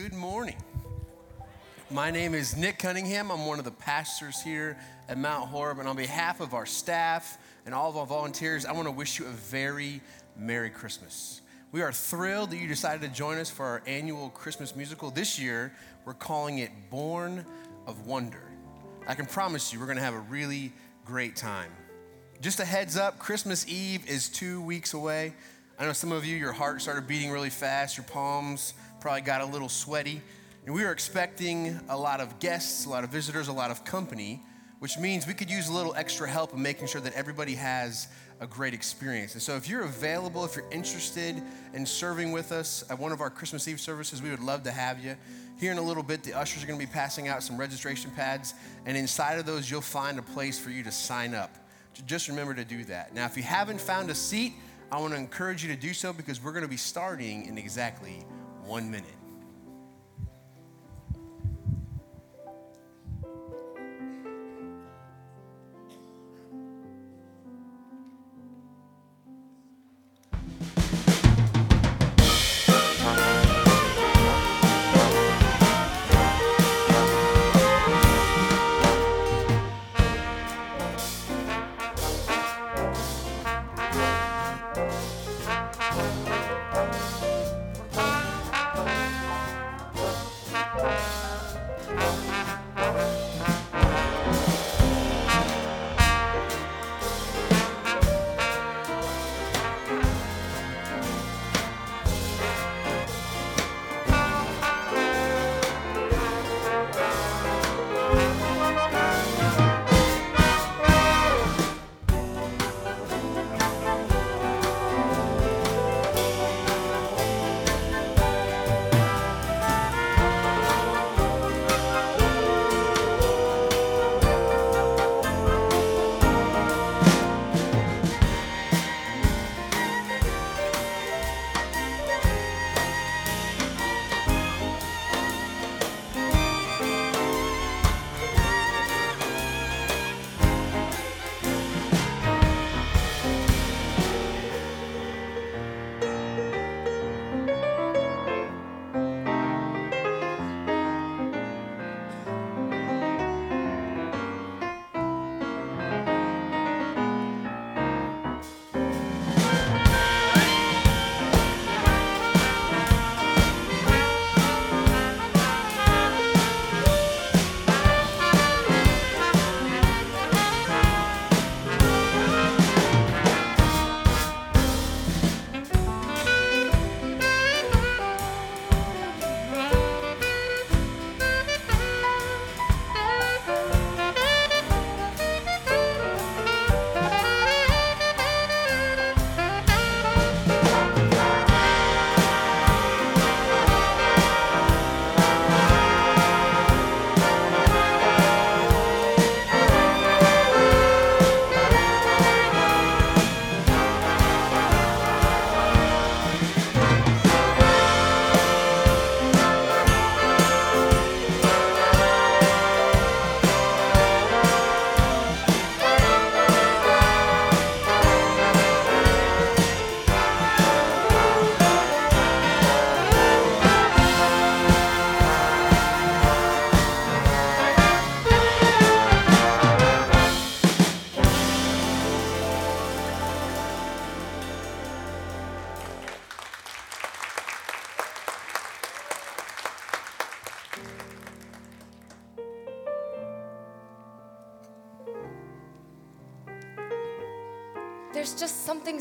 Good morning. My name is Nick Cunningham. I'm one of the pastors here at Mount Horeb. And on behalf of our staff and all of our volunteers, I want to wish you a very Merry Christmas. We are thrilled that you decided to join us for our annual Christmas musical. This year, we're calling it Born of Wonder. I can promise you, we're going to have a really great time. Just a heads up Christmas Eve is two weeks away. I know some of you, your heart started beating really fast, your palms probably got a little sweaty. And we are expecting a lot of guests, a lot of visitors, a lot of company, which means we could use a little extra help in making sure that everybody has a great experience. And so, if you're available, if you're interested in serving with us at one of our Christmas Eve services, we would love to have you. Here in a little bit, the ushers are going to be passing out some registration pads, and inside of those, you'll find a place for you to sign up. Just remember to do that. Now, if you haven't found a seat, I want to encourage you to do so because we're going to be starting in exactly one minute.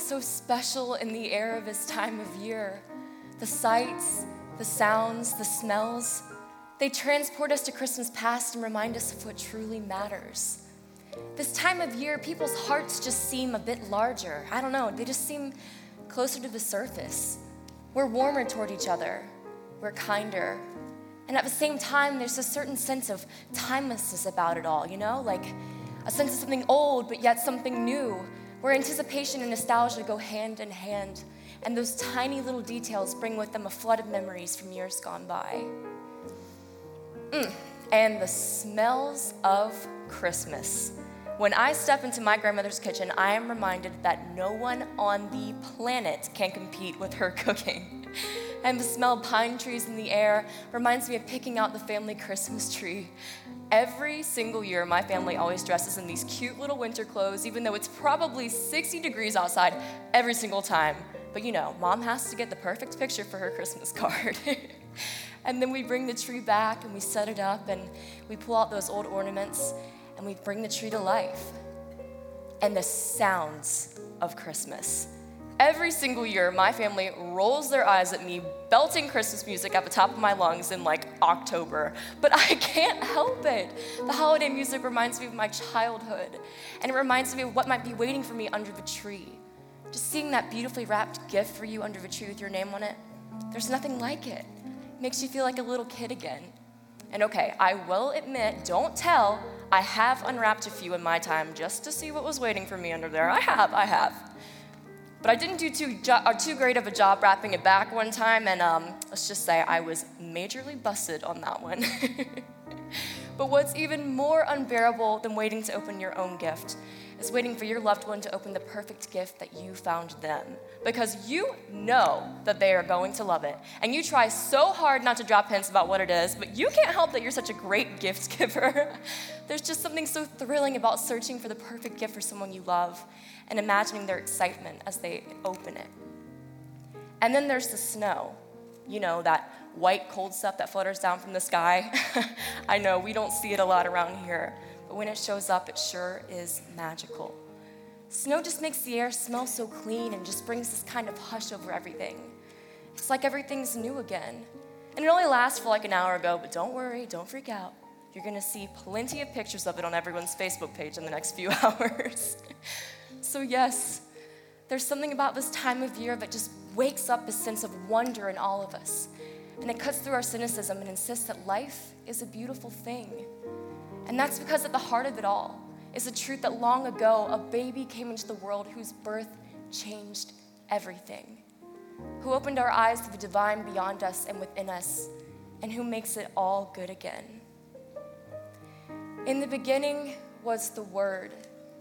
So special in the air of this time of year. The sights, the sounds, the smells, they transport us to Christmas past and remind us of what truly matters. This time of year, people's hearts just seem a bit larger. I don't know, they just seem closer to the surface. We're warmer toward each other, we're kinder. And at the same time, there's a certain sense of timelessness about it all, you know? Like a sense of something old, but yet something new where anticipation and nostalgia go hand in hand, and those tiny little details bring with them a flood of memories from years gone by. Mm. And the smells of Christmas. When I step into my grandmother's kitchen, I am reminded that no one on the planet can compete with her cooking. and the smell of pine trees in the air reminds me of picking out the family Christmas tree. Every single year, my family always dresses in these cute little winter clothes, even though it's probably 60 degrees outside every single time. But you know, mom has to get the perfect picture for her Christmas card. and then we bring the tree back and we set it up and we pull out those old ornaments and we bring the tree to life. And the sounds of Christmas Every single year, my family rolls their eyes at me belting Christmas music at the top of my lungs in like October, but I can't help it. The holiday music reminds me of my childhood, and it reminds me of what might be waiting for me under the tree. Just seeing that beautifully wrapped gift for you under the tree with your name on it, there's nothing like it. it makes you feel like a little kid again. And okay, I will admit, don't tell, I have unwrapped a few in my time just to see what was waiting for me under there. I have, I have. But I didn't do too, jo- uh, too great of a job wrapping it back one time, and um, let's just say I was majorly busted on that one. but what's even more unbearable than waiting to open your own gift is waiting for your loved one to open the perfect gift that you found them. Because you know that they are going to love it. And you try so hard not to drop hints about what it is, but you can't help that you're such a great gift giver. There's just something so thrilling about searching for the perfect gift for someone you love and imagining their excitement as they open it. And then there's the snow, you know, that white, cold stuff that flutters down from the sky. I know we don't see it a lot around here, but when it shows up, it sure is magical. Snow just makes the air smell so clean and just brings this kind of hush over everything. It's like everything's new again. And it only lasts for like an hour ago, but don't worry, don't freak out. You're gonna see plenty of pictures of it on everyone's Facebook page in the next few hours. So, yes, there's something about this time of year that just wakes up a sense of wonder in all of us. And it cuts through our cynicism and insists that life is a beautiful thing. And that's because at the heart of it all is the truth that long ago a baby came into the world whose birth changed everything, who opened our eyes to the divine beyond us and within us, and who makes it all good again. In the beginning was the Word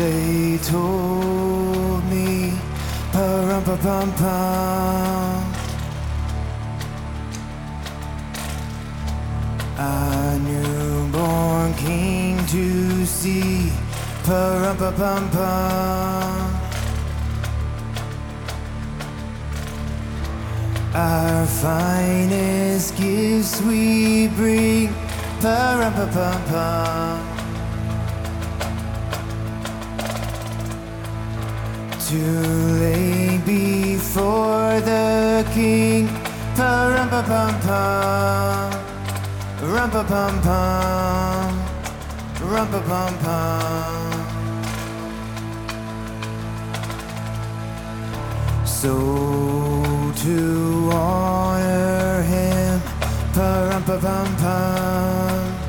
They told me, pa pa pum pum. A newborn king to see, pa pa pum pum. Our finest gifts we bring, pa pa pum pum. To lay before the king, pa pa pum pum. Rum pa pum pum, rum pa pum pum. So to honor him, pa rum pa pum pum.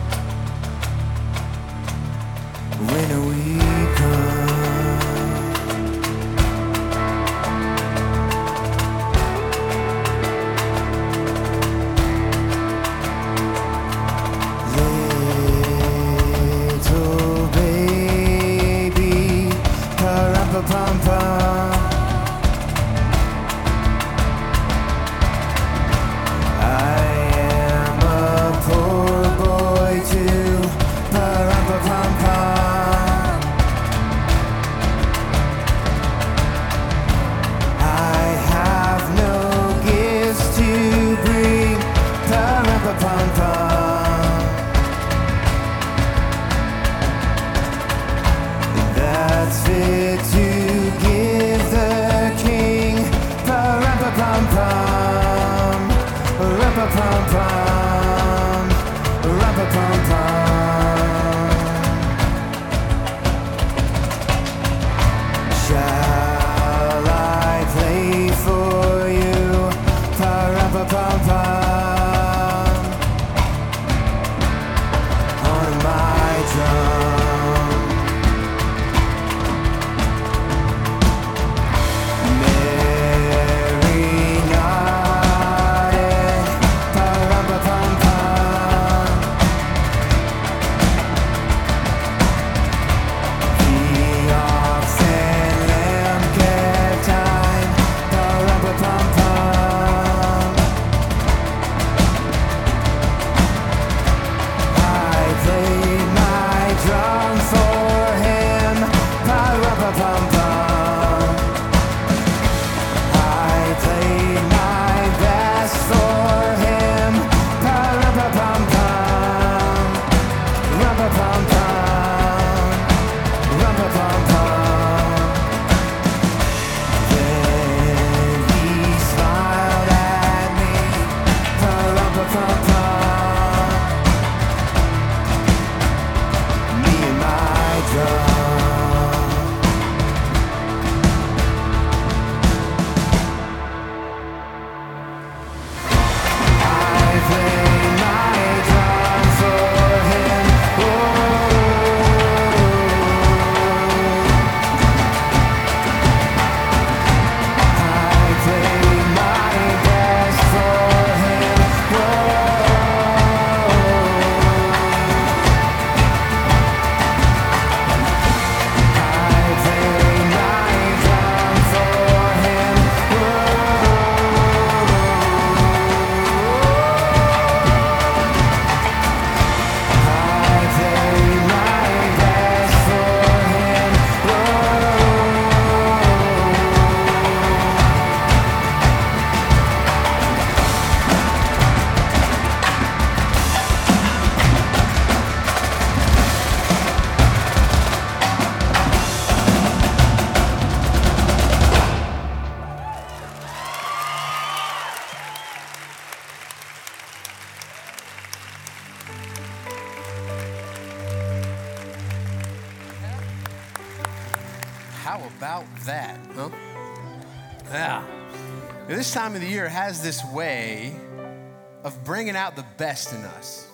Best in us.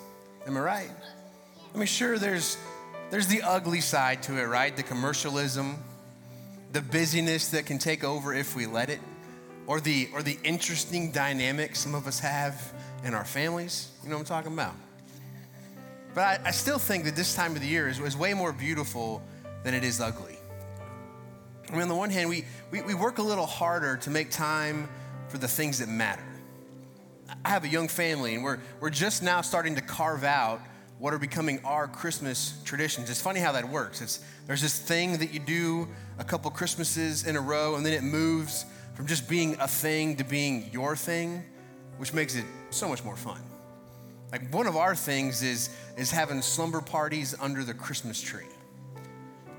Am I right? I mean, sure, there's there's the ugly side to it, right? The commercialism, the busyness that can take over if we let it, or the or the interesting dynamic some of us have in our families. You know what I'm talking about? But I, I still think that this time of the year is, is way more beautiful than it is ugly. I mean, on the one hand, we, we, we work a little harder to make time for the things that matter. I have a young family, and we're, we're just now starting to carve out what are becoming our Christmas traditions. It's funny how that works. It's, there's this thing that you do a couple Christmases in a row, and then it moves from just being a thing to being your thing, which makes it so much more fun. Like one of our things is, is having slumber parties under the Christmas tree.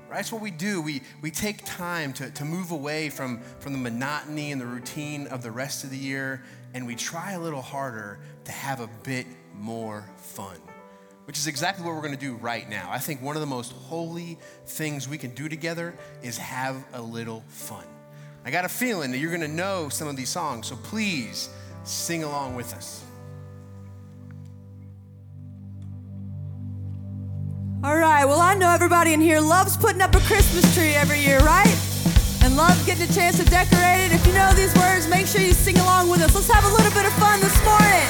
Right? That's what we do. We, we take time to, to move away from, from the monotony and the routine of the rest of the year, and we try a little harder to have a bit more fun, which is exactly what we're going to do right now. I think one of the most holy things we can do together is have a little fun. I got a feeling that you're going to know some of these songs, so please sing along with us. All right, well, I know everybody in here loves putting up a Christmas tree every year, right? And loves getting a chance to decorate it. If you know these words, make sure you sing along with us. Let's have a little bit of fun this morning.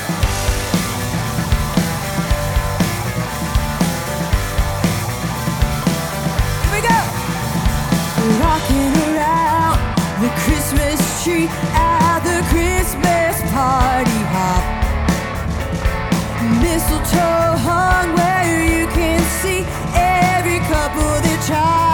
Here we go. Rocking around the Christmas tree at the Christmas party hop mistletoe hung where you can see every couple that tries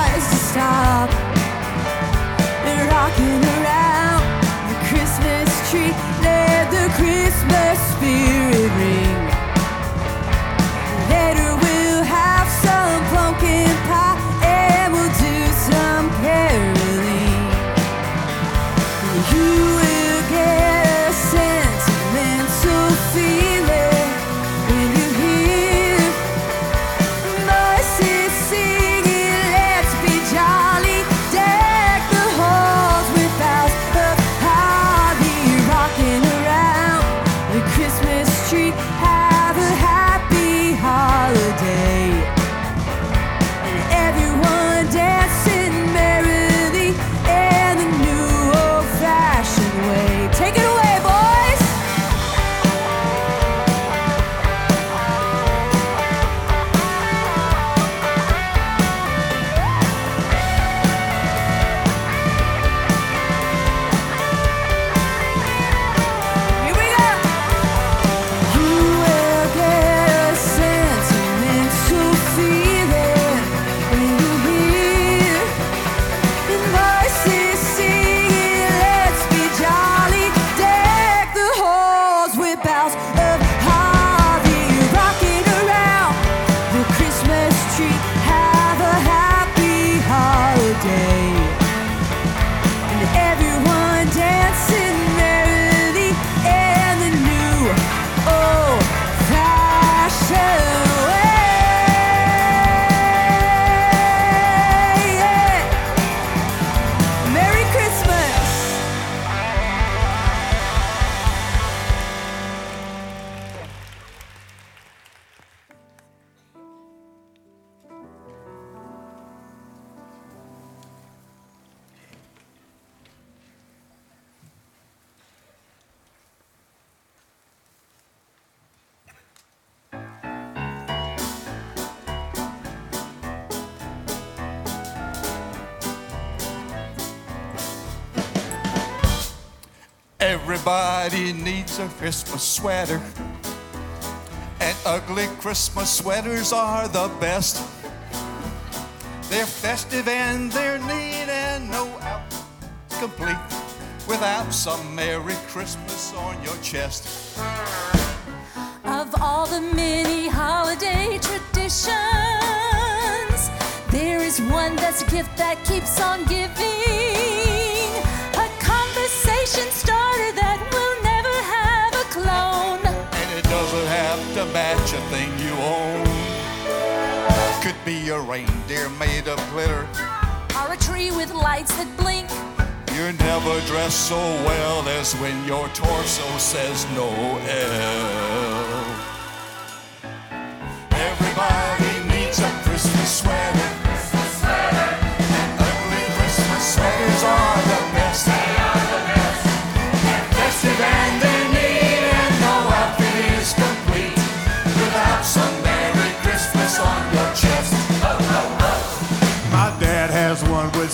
Christmas sweater. And ugly Christmas sweaters are the best. They're festive and they're neat and no outfit complete without some Merry Christmas on your chest. Of all the many holiday traditions, there is one that's a gift that keeps on giving. Have to match a thing you own. Could be a reindeer made of glitter. Or a tree with lights that blink. You're never dressed so well as when your torso says no L.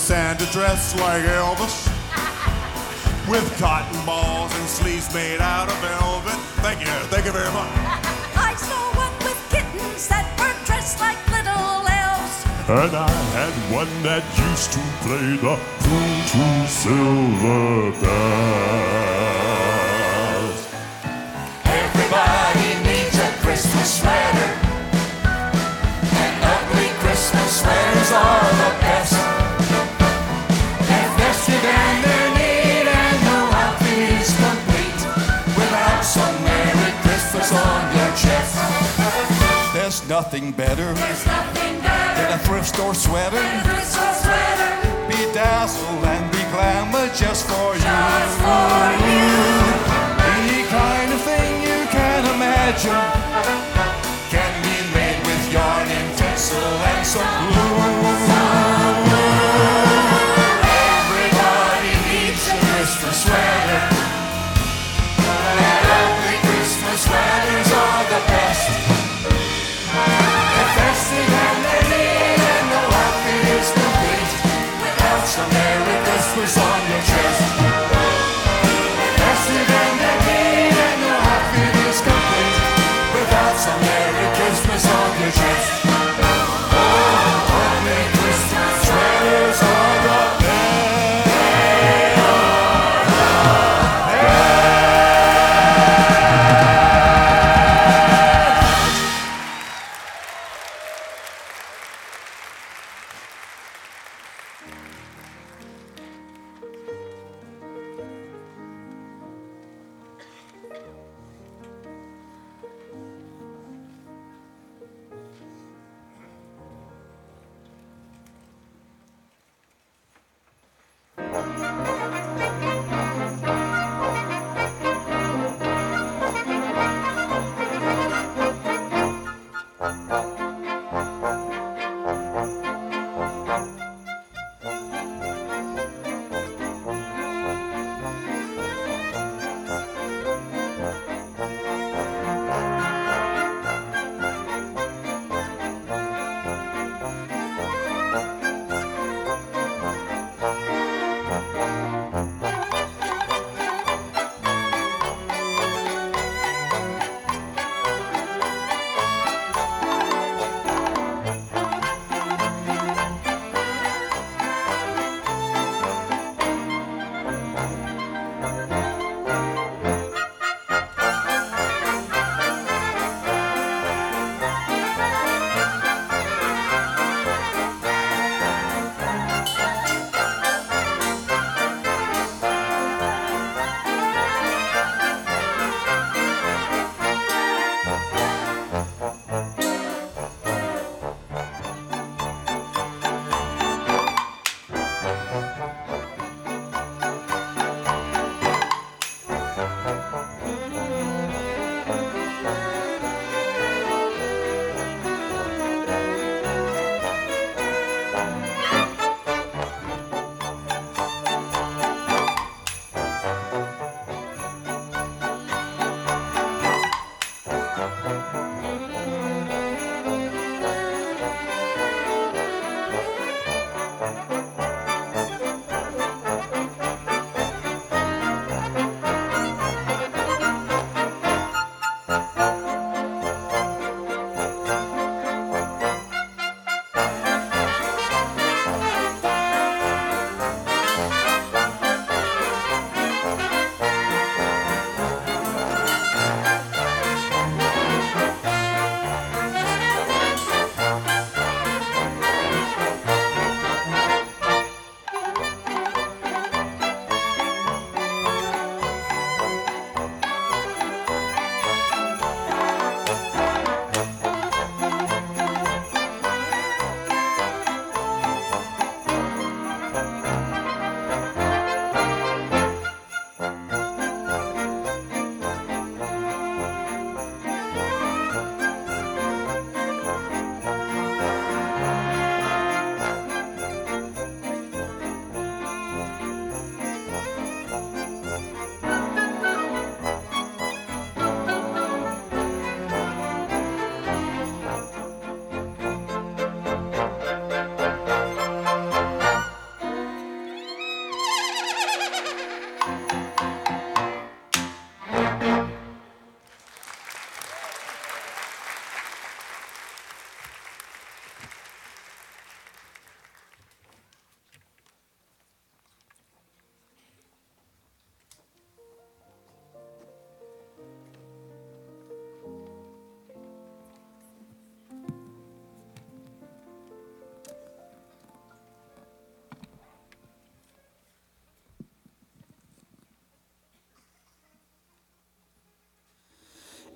Santa dress dressed like Elvis with cotton balls and sleeves made out of velvet. Thank you, thank you very much. I saw one with kittens that were dressed like little elves. And I had one that used to play the True True Silver Bells. Everybody needs a Christmas sweater. And ugly Christmas sweaters are the best. On your chest. There's nothing better There's nothing better than a thrift store sweater. a Christmas sweater Bedazzle and be glamour just for you. just for you. Any kind of thing you can imagine can be made with yarn and tinsel and some glue. Chest.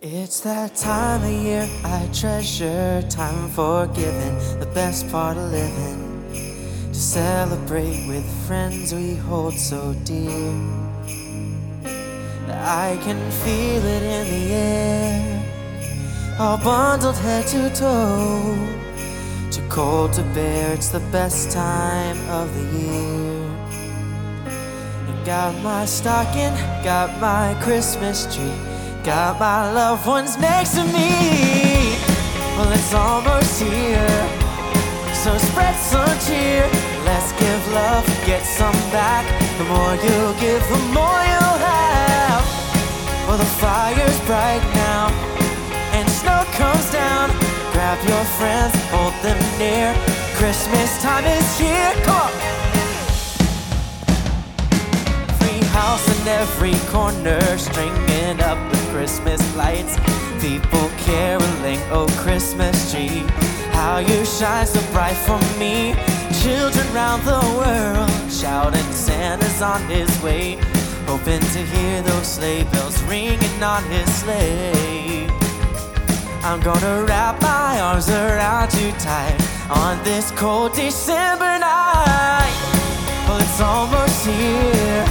It's that time of year I treasure, time for giving, the best part of living. To celebrate with friends we hold so dear. I can feel it in the air, all bundled head to toe. Too cold to bear, it's the best time of the year. And got my stocking, got my Christmas tree, got my loved ones next to me. Well, it's almost here, so spread some cheer. Let's give love, get some back. The more you give, the more you'll have. Well, the fire's bright now, and snow comes down. Grab your friends, hold them near. Christmas time is here. Come on. House in every corner, stringing up Christmas lights. People caroling, oh Christmas tree, how you shine so bright for me. Children round the world shouting, Santa's on his way, hoping to hear those sleigh bells ringing on his sleigh. I'm gonna wrap my arms around you tight on this cold December night. Well, it's almost here,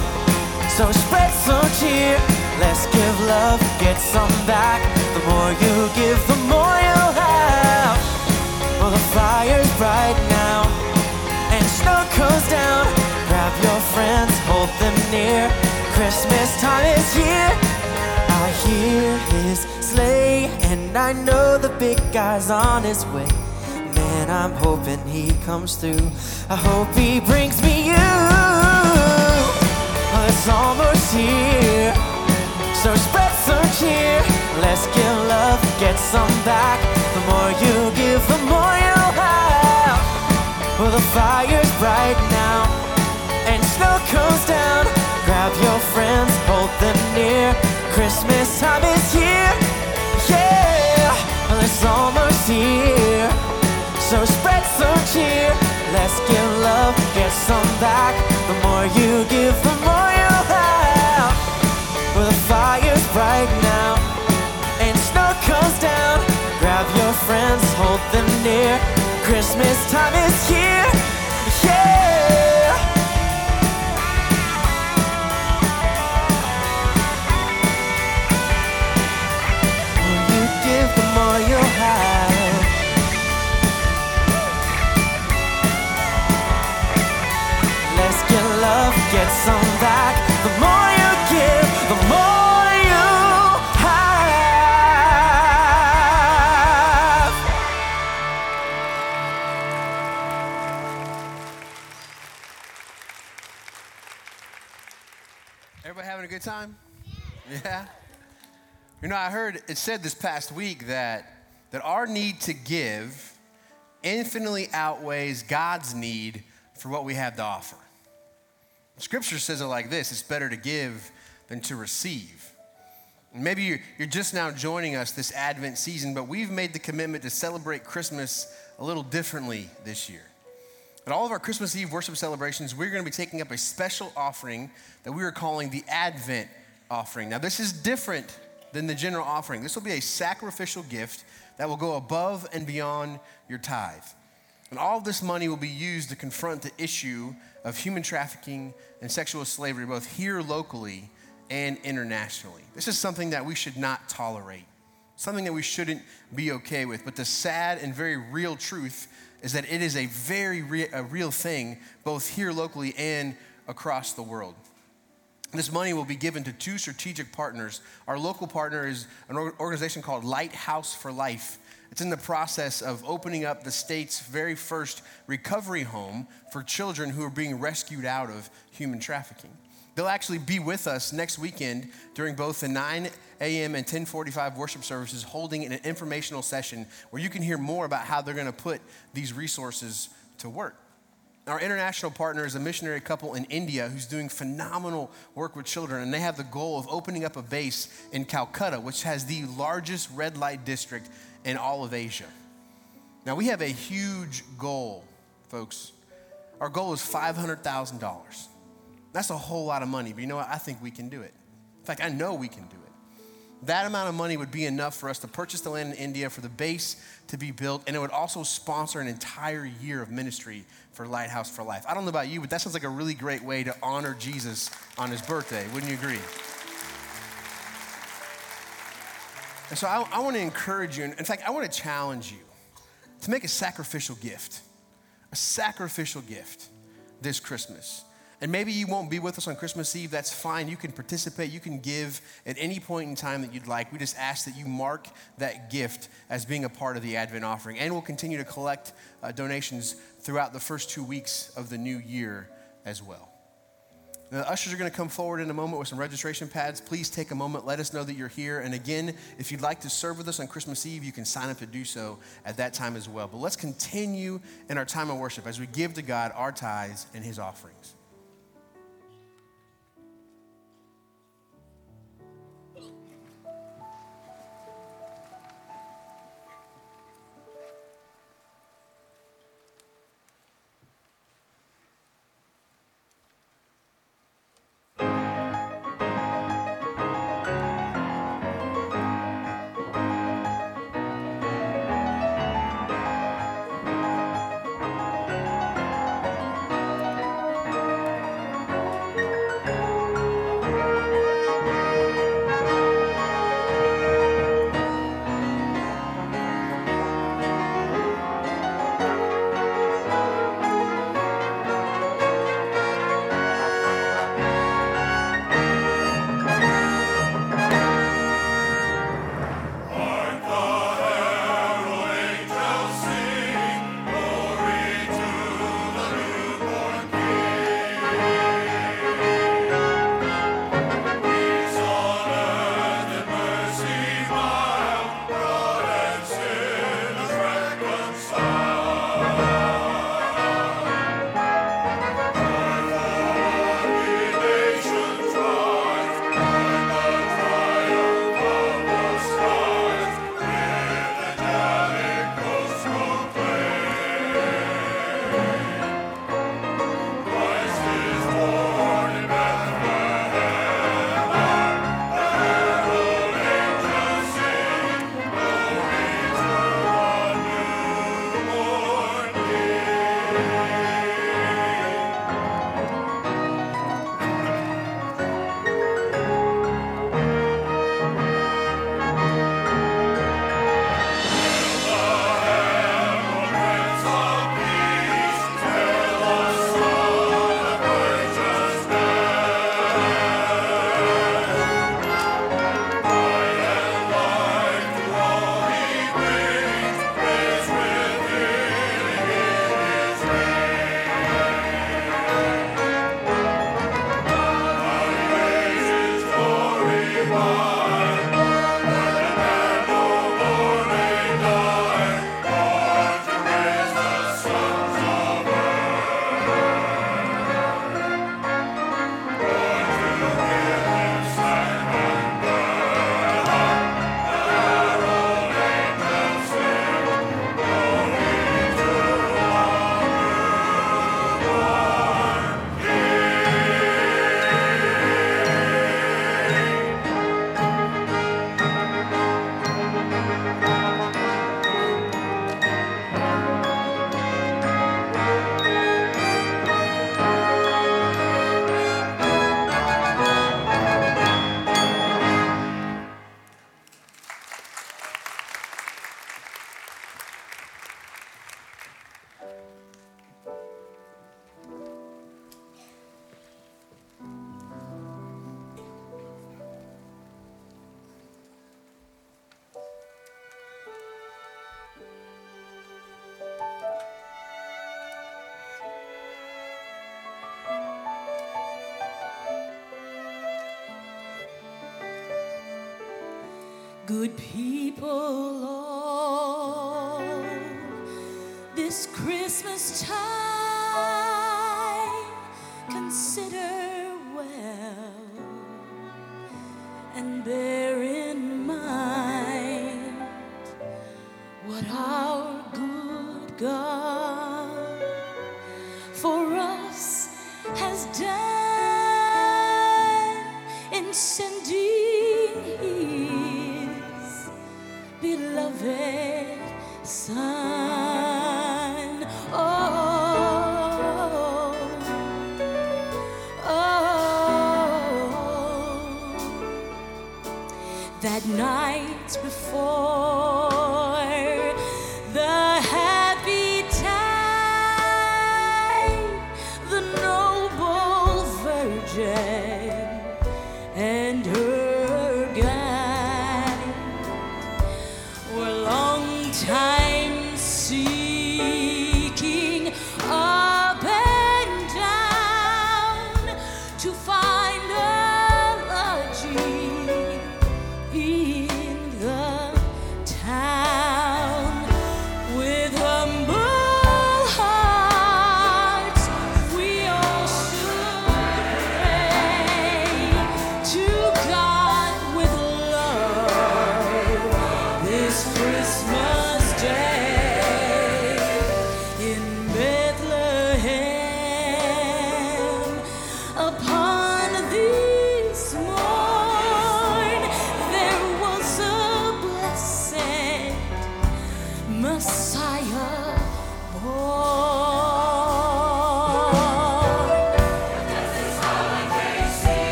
so spread some cheer. Let's give love, get some back. The more you give, the more you'll have. Well, the fire's bright now, and snow comes down. Grab your friends, hold them near. Christmas time is here. I hear his sleigh, and I know the big guy's on his way. Man, I'm hoping he comes through. I hope he brings me you. Well, it's almost here, so spread some cheer. Let's give love, get some back. The more you give, the more you'll have. Well, the fire's bright now, and snow comes down. Grab your friends, hold them near. Christmas time is here, yeah. Well, it's almost here, so spread some cheer. Let's give love, get some back. The more you give, the more friends, hold them near. Christmas time is here, good time? Yeah. You know, I heard it said this past week that that our need to give infinitely outweighs God's need for what we have to offer. Scripture says it like this: it's better to give than to receive. Maybe you're, you're just now joining us this Advent season, but we've made the commitment to celebrate Christmas a little differently this year. At all of our Christmas Eve worship celebrations, we're going to be taking up a special offering that we are calling the Advent offering. Now, this is different than the general offering. This will be a sacrificial gift that will go above and beyond your tithe. And all of this money will be used to confront the issue of human trafficking and sexual slavery, both here locally and internationally. This is something that we should not tolerate, something that we shouldn't be okay with. But the sad and very real truth is that it is a very re- a real thing, both here locally and across the world. This money will be given to two strategic partners. Our local partner is an organization called Lighthouse for Life. It's in the process of opening up the state's very first recovery home for children who are being rescued out of human trafficking. They'll actually be with us next weekend during both the 9 a.m. and 1045 worship services, holding an informational session where you can hear more about how they're going to put these resources to work. Our international partner is a missionary couple in India who's doing phenomenal work with children, and they have the goal of opening up a base in Calcutta, which has the largest red light district in all of Asia. Now, we have a huge goal, folks. Our goal is $500,000. That's a whole lot of money, but you know what? I think we can do it. In fact, I know we can do it. that amount of money would be enough for us to purchase the land in India, for the base to be built, and it would also sponsor an entire year of ministry for Lighthouse for Life. I don't know about you, but that sounds like a really great way to honor Jesus on his birthday. Wouldn't you agree? And so I, I want to encourage you, and in fact, I want to challenge you to make a sacrificial gift, a sacrificial gift this Christmas. And maybe you won't be with us on Christmas Eve. That's fine. You can participate. You can give at any point in time that you'd like. We just ask that you mark that gift as being a part of the Advent offering. And we'll continue to collect uh, donations throughout the first two weeks of the new year as well. Now, the ushers are going to come forward in a moment with some registration pads. Please take a moment. Let us know that you're here. And again, if you'd like to serve with us on Christmas Eve, you can sign up to do so at that time as well. But let's continue in our time of worship as we give to God our tithes and his offerings.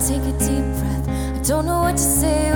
take a deep breath. I don't know what to say.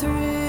through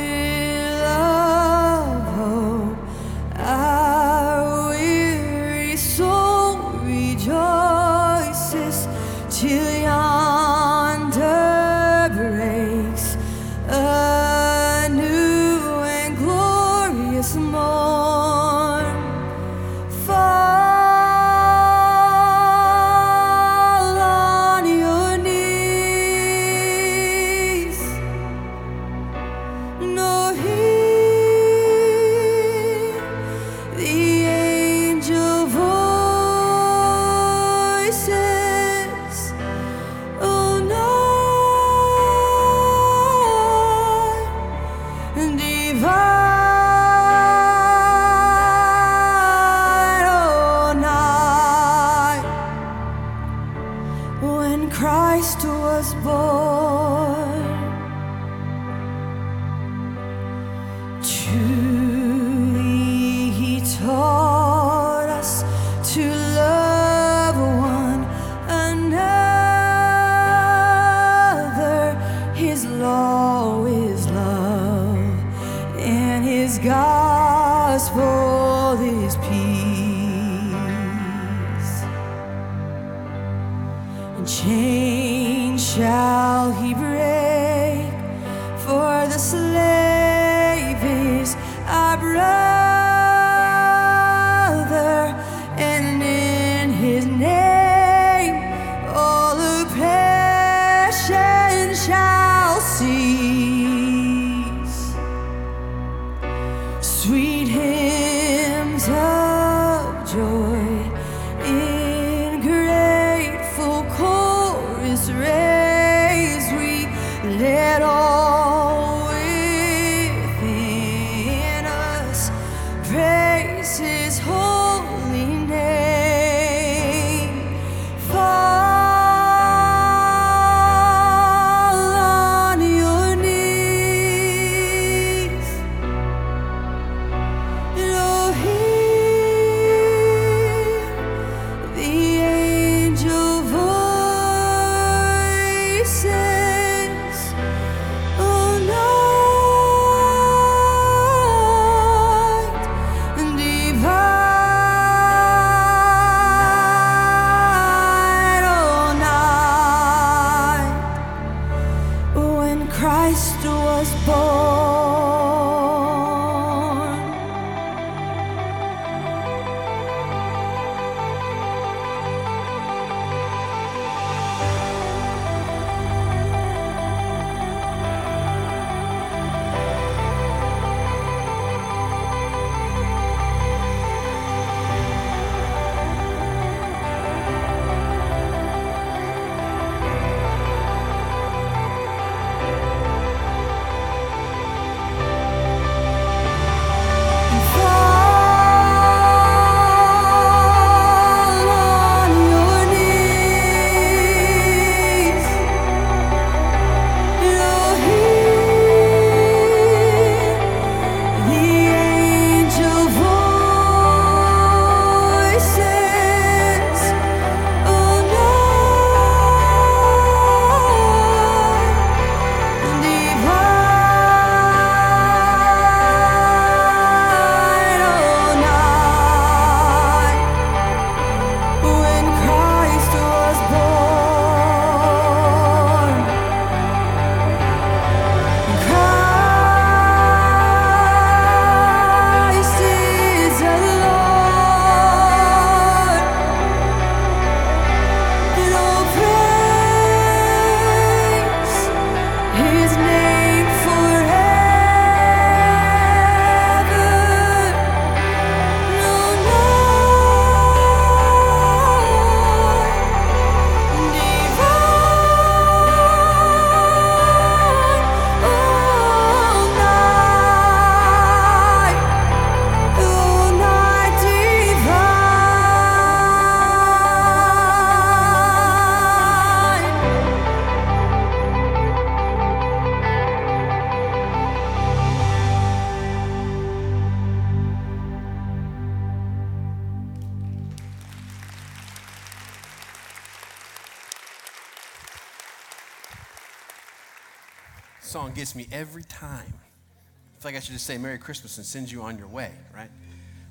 Me every time. I feel like I should just say Merry Christmas and send you on your way, right?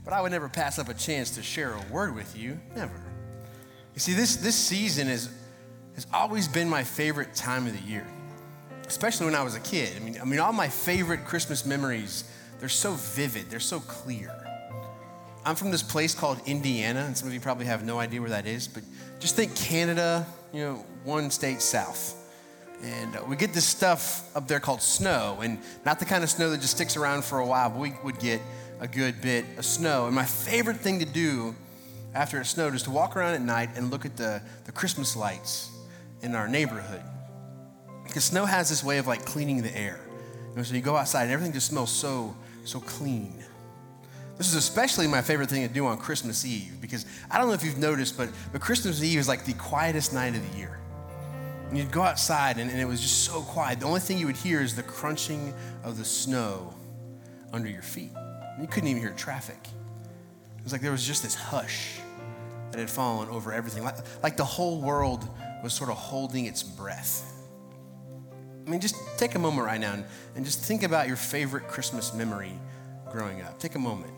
But I would never pass up a chance to share a word with you. Never. You see, this, this season is has always been my favorite time of the year, especially when I was a kid. I mean, I mean, all my favorite Christmas memories, they're so vivid, they're so clear. I'm from this place called Indiana, and some of you probably have no idea where that is, but just think Canada, you know, one state south. And uh, we get this stuff up there called snow, and not the kind of snow that just sticks around for a while, but we would get a good bit of snow. And my favorite thing to do after it snowed is to walk around at night and look at the, the Christmas lights in our neighborhood. Because snow has this way of like cleaning the air. Know, so you go outside and everything just smells so, so clean. This is especially my favorite thing to do on Christmas Eve because I don't know if you've noticed, but, but Christmas Eve is like the quietest night of the year. And you'd go outside and, and it was just so quiet. The only thing you would hear is the crunching of the snow under your feet. And you couldn't even hear traffic. It was like there was just this hush that had fallen over everything, like, like the whole world was sort of holding its breath. I mean, just take a moment right now and, and just think about your favorite Christmas memory growing up. Take a moment.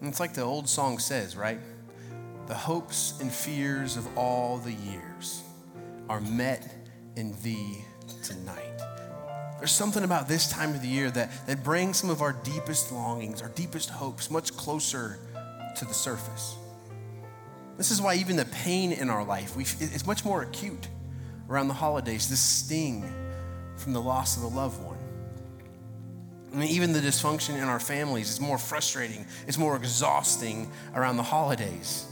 And it's like the old song says, right? The hopes and fears of all the years are met in thee tonight. There's something about this time of the year that, that brings some of our deepest longings, our deepest hopes, much closer to the surface. This is why even the pain in our life we, it's much more acute around the holidays. This sting from the loss of a loved one. I mean, even the dysfunction in our families is more frustrating, it's more exhausting around the holidays.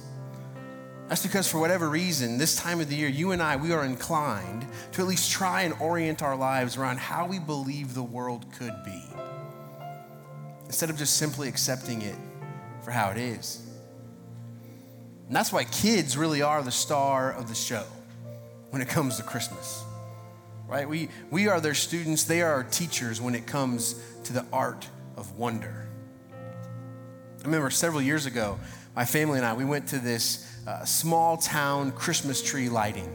That's because, for whatever reason, this time of the year, you and I, we are inclined to at least try and orient our lives around how we believe the world could be, instead of just simply accepting it for how it is. And that's why kids really are the star of the show when it comes to Christmas, right? We, we are their students, they are our teachers when it comes to the art of wonder. I remember several years ago, my family and I, we went to this uh, small town Christmas tree lighting.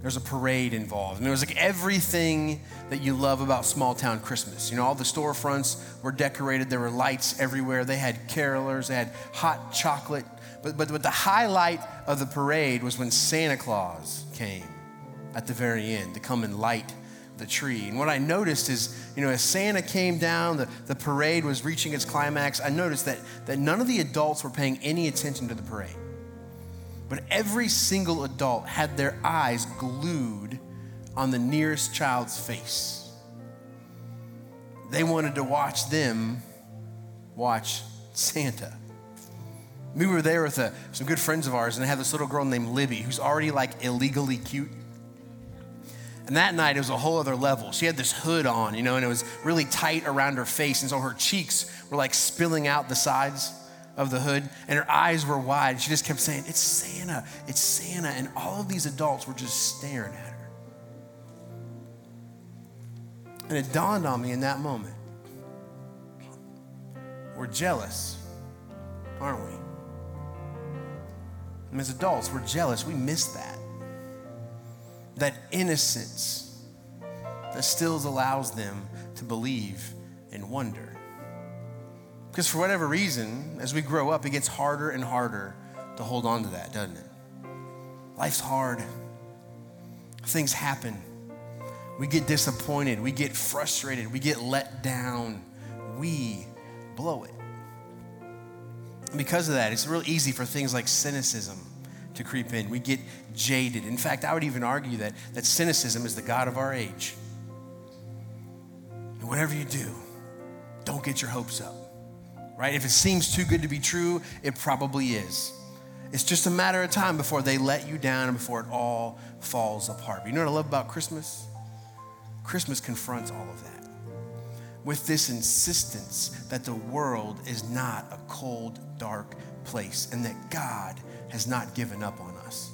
There's a parade involved. And it was like everything that you love about small town Christmas. You know, all the storefronts were decorated, there were lights everywhere. They had carolers, they had hot chocolate. But, but, but the highlight of the parade was when Santa Claus came at the very end to come and light the tree. And what I noticed is, you know, as Santa came down, the, the parade was reaching its climax, I noticed that, that none of the adults were paying any attention to the parade. But every single adult had their eyes glued on the nearest child's face. They wanted to watch them watch Santa. We were there with a, some good friends of ours, and they had this little girl named Libby who's already like illegally cute. And that night, it was a whole other level. She had this hood on, you know, and it was really tight around her face. And so her cheeks were like spilling out the sides of the hood, and her eyes were wide. She just kept saying, It's Santa, it's Santa. And all of these adults were just staring at her. And it dawned on me in that moment we're jealous, aren't we? And as adults, we're jealous. We miss that that innocence that still allows them to believe and wonder. Because for whatever reason, as we grow up, it gets harder and harder to hold on to that, doesn't it? Life's hard. Things happen. We get disappointed. We get frustrated. We get let down. We blow it. And because of that, it's real easy for things like cynicism to creep in. We get jaded. In fact, I would even argue that, that cynicism is the God of our age. And whatever you do, don't get your hopes up, right? If it seems too good to be true, it probably is. It's just a matter of time before they let you down and before it all falls apart. But you know what I love about Christmas? Christmas confronts all of that with this insistence that the world is not a cold, dark place and that God has not given up on us.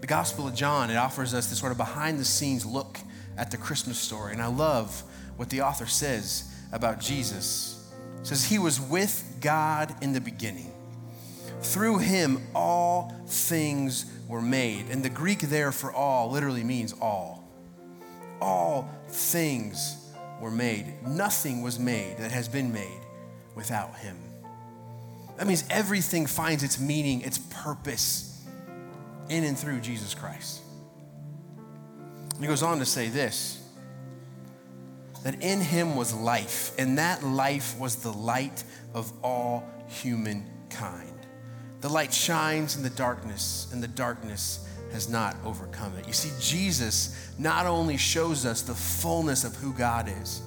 The Gospel of John, it offers us this sort of behind the scenes look at the Christmas story. And I love what the author says about Jesus. Says, He was with God in the beginning. Through him, all things were made. And the Greek there for all literally means all. All things were made. Nothing was made that has been made without him. That means everything finds its meaning, its purpose in and through Jesus Christ. He goes on to say this that in him was life, and that life was the light of all humankind. The light shines in the darkness, and the darkness has not overcome it. You see, Jesus not only shows us the fullness of who God is,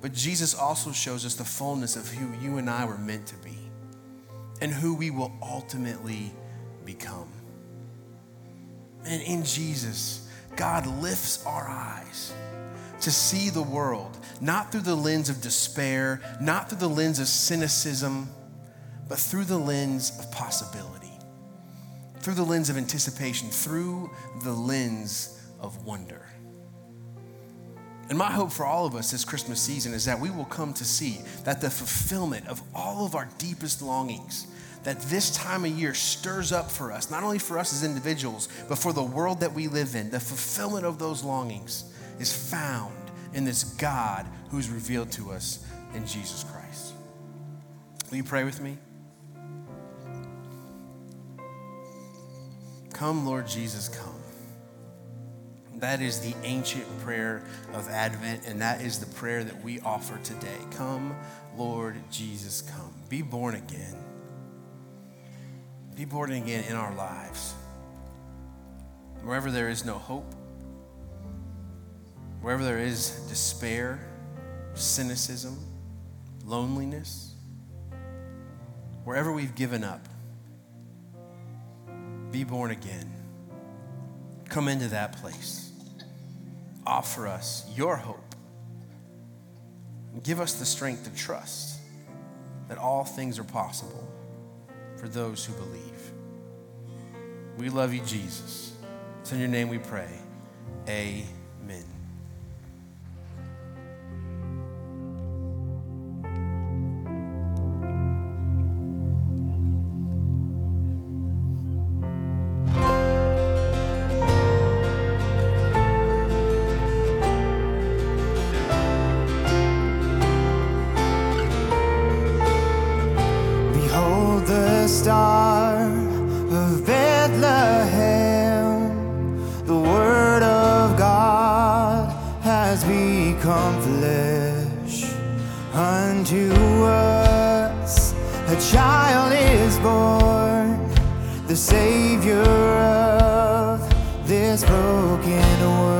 but Jesus also shows us the fullness of who you and I were meant to be and who we will ultimately become. And in Jesus, God lifts our eyes to see the world, not through the lens of despair, not through the lens of cynicism, but through the lens of possibility, through the lens of anticipation, through the lens of wonder. And my hope for all of us this Christmas season is that we will come to see that the fulfillment of all of our deepest longings, that this time of year stirs up for us, not only for us as individuals, but for the world that we live in, the fulfillment of those longings is found in this God who's revealed to us in Jesus Christ. Will you pray with me? Come, Lord Jesus, come. That is the ancient prayer of Advent, and that is the prayer that we offer today. Come, Lord Jesus, come. Be born again. Be born again in our lives. Wherever there is no hope, wherever there is despair, cynicism, loneliness, wherever we've given up, be born again. Come into that place. Offer us your hope. Give us the strength to trust that all things are possible for those who believe. We love you, Jesus. It's in your name we pray. Amen. Has become flesh. Unto us a child is born, the Savior of this broken world.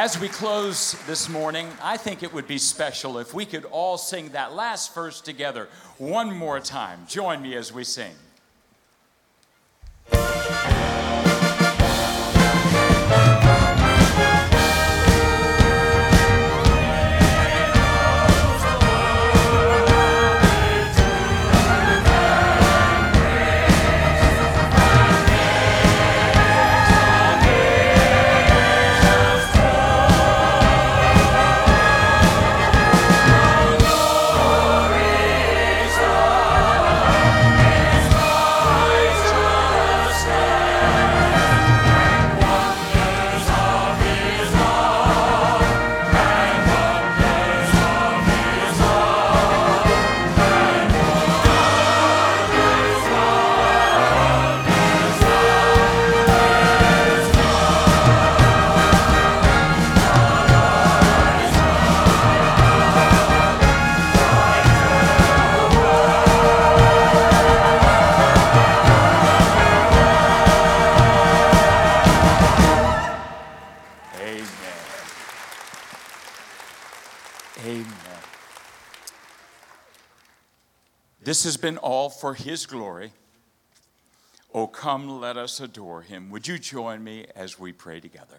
As we close this morning, I think it would be special if we could all sing that last verse together one more time. Join me as we sing. This has been all for His glory. Oh, come, let us adore Him. Would you join me as we pray together?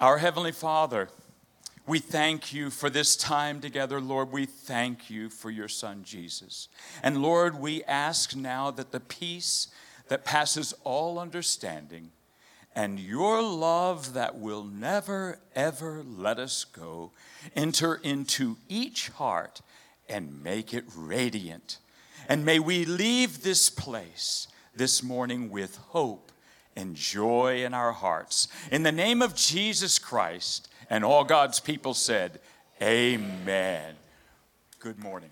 Our Heavenly Father, we thank you for this time together, Lord. We thank you for your Son, Jesus. And Lord, we ask now that the peace that passes all understanding and your love that will never, ever let us go enter into each heart and make it radiant. And may we leave this place this morning with hope and joy in our hearts. In the name of Jesus Christ, and all God's people said, Amen. Good morning.